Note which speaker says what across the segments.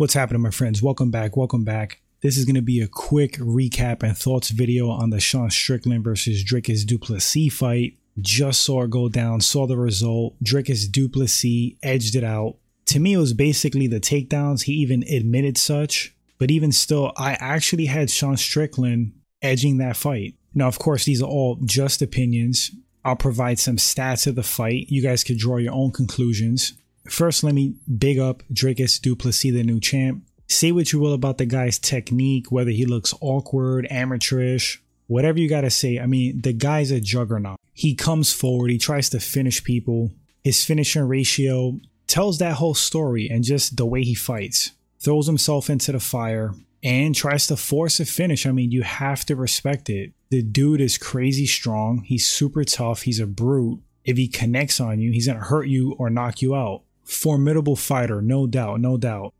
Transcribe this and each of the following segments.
Speaker 1: What's happening, my friends? Welcome back. Welcome back. This is going to be a quick recap and thoughts video on the Sean Strickland versus Dricus Du Plessis fight. Just saw it go down, saw the result. Dricus Du Plessis edged it out. To me, it was basically the takedowns. He even admitted such. But even still, I actually had Sean Strickland edging that fight. Now, of course, these are all just opinions. I'll provide some stats of the fight. You guys could draw your own conclusions. First, let me big up Dricus Du Plessis, the new champ. Say what you will about the guy's technique, whether he looks awkward, amateurish, whatever you gotta say. I mean, the guy's a juggernaut. He comes forward, he tries to finish people. His finishing ratio tells that whole story and just the way he fights. Throws himself into the fire and tries to force a finish. I mean, you have to respect it. The dude is crazy strong. He's super tough. He's a brute. If he connects on you, he's going to hurt you or knock you out. Formidable fighter, no doubt, no doubt.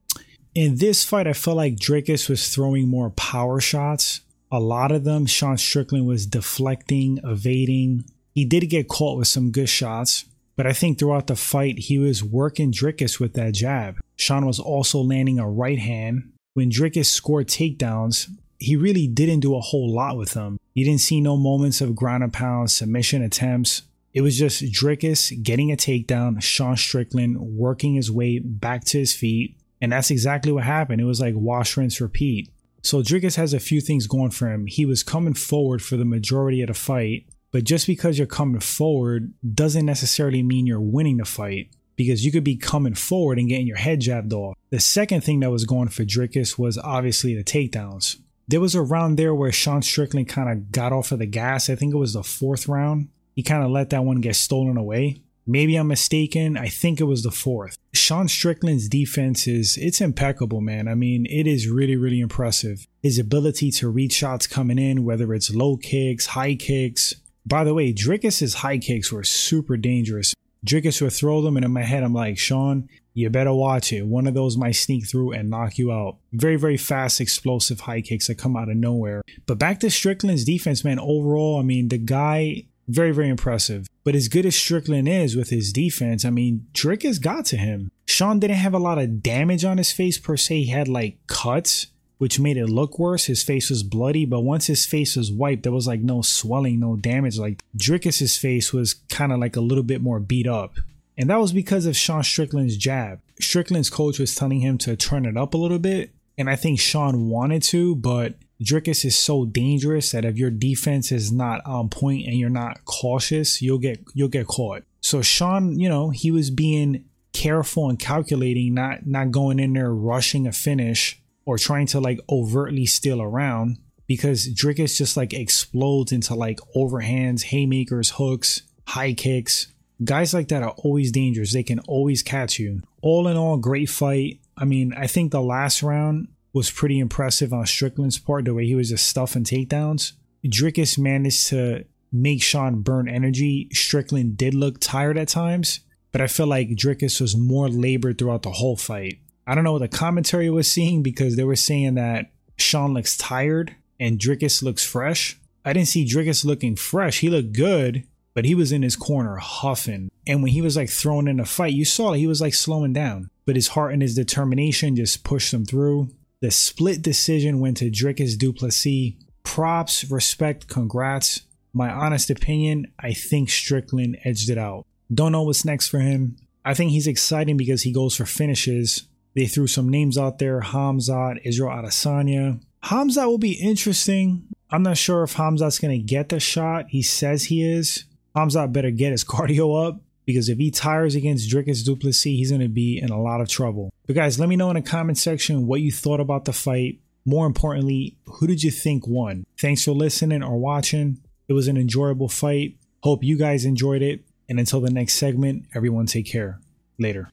Speaker 1: In this fight, I felt like Dricus was throwing more power shots. A lot of them, Sean Strickland was deflecting, evading. He did get caught with some good shots, but I think throughout the fight, he was working Dricus with that jab. Sean was also landing a right hand. When Dricus scored takedowns, he really didn't do a whole lot with them. You didn't see no moments of ground and pound submission attempts. It was just Dricus getting a takedown, Sean Strickland working his way back to his feet. And that's exactly what happened. It was like wash, rinse, repeat. So Dricus has a few things going for him. He was coming forward for the majority of the fight, but just because you're coming forward doesn't necessarily mean you're winning the fight because you could be coming forward and getting your head jabbed off. The second thing that was going for Dricus was obviously the takedowns. There was a round there where Sean Strickland kind of got off of the gas. I think it was the fourth round. He kind of let that one get stolen away. Maybe I'm mistaken. I think it was the fourth. Sean Strickland's defense is it's impeccable, man. I mean, it is really, really impressive. His ability to read shots coming in, whether it's low kicks, high kicks. By the way, Dricus's high kicks were super dangerous. Dricus would throw them, and in my head, I'm like, Sean, you better watch it. One of those might sneak through and knock you out. Very, very fast, explosive high kicks that come out of nowhere. But back to Strickland's defense, man. Overall, I mean, the guy very, very impressive. But as good as Strickland is with his defense, I mean, Dricus got to him. Sean didn't have a lot of damage on his face per se. He had like cuts, which made it look worse. His face was bloody, but once his face was wiped, there was like no swelling, no damage. Like Dricus's face was kind of like a little bit more beat up. And that was because of Sean Strickland's jab. Strickland's coach was telling him to turn it up a little bit. And I think Sean wanted to, but Dricus is so dangerous that if your defense is not on point and you're not cautious, you'll get you'll get caught. So Sean, you know, he was being careful and calculating, not not going in there rushing a finish or trying to like overtly steal around because Dricus just like explodes into like overhands, haymakers, hooks, high kicks. Guys like that are always dangerous. They can always catch you. All in all, great fight. I mean, I think the last round was pretty impressive on Strickland's part, the way he was just stuffing takedowns. Dricus managed to make Sean burn energy. Strickland did look tired at times, but I feel like Dricus was more labored throughout the whole fight. I don't know what the commentary was seeing because they were saying that Sean looks tired and Dricus looks fresh. I didn't see Dricus looking fresh. He looked good, but he was in his corner huffing. And when he was like thrown in a fight, you saw he was like slowing down. But his heart and his determination just pushed him through. The split decision went to Dricus Du Plessis. Props, respect, congrats. My honest opinion, I think Strickland edged it out. Don't know what's next for him. I think he's exciting because he goes for finishes. They threw some names out there Hamzat, Israel Adesanya. Hamzat will be interesting. I'm not sure if Hamzat's going to get the shot. He says he is. Hamzat better get his cardio up because if he tires against Dricus Du Plessis, he's going to be in a lot of trouble. But guys, let me know in the comment section what you thought about the fight. More importantly, who did you think won? Thanks for listening or watching. It was an enjoyable fight. Hope you guys enjoyed it. And until the next segment, everyone take care. Later.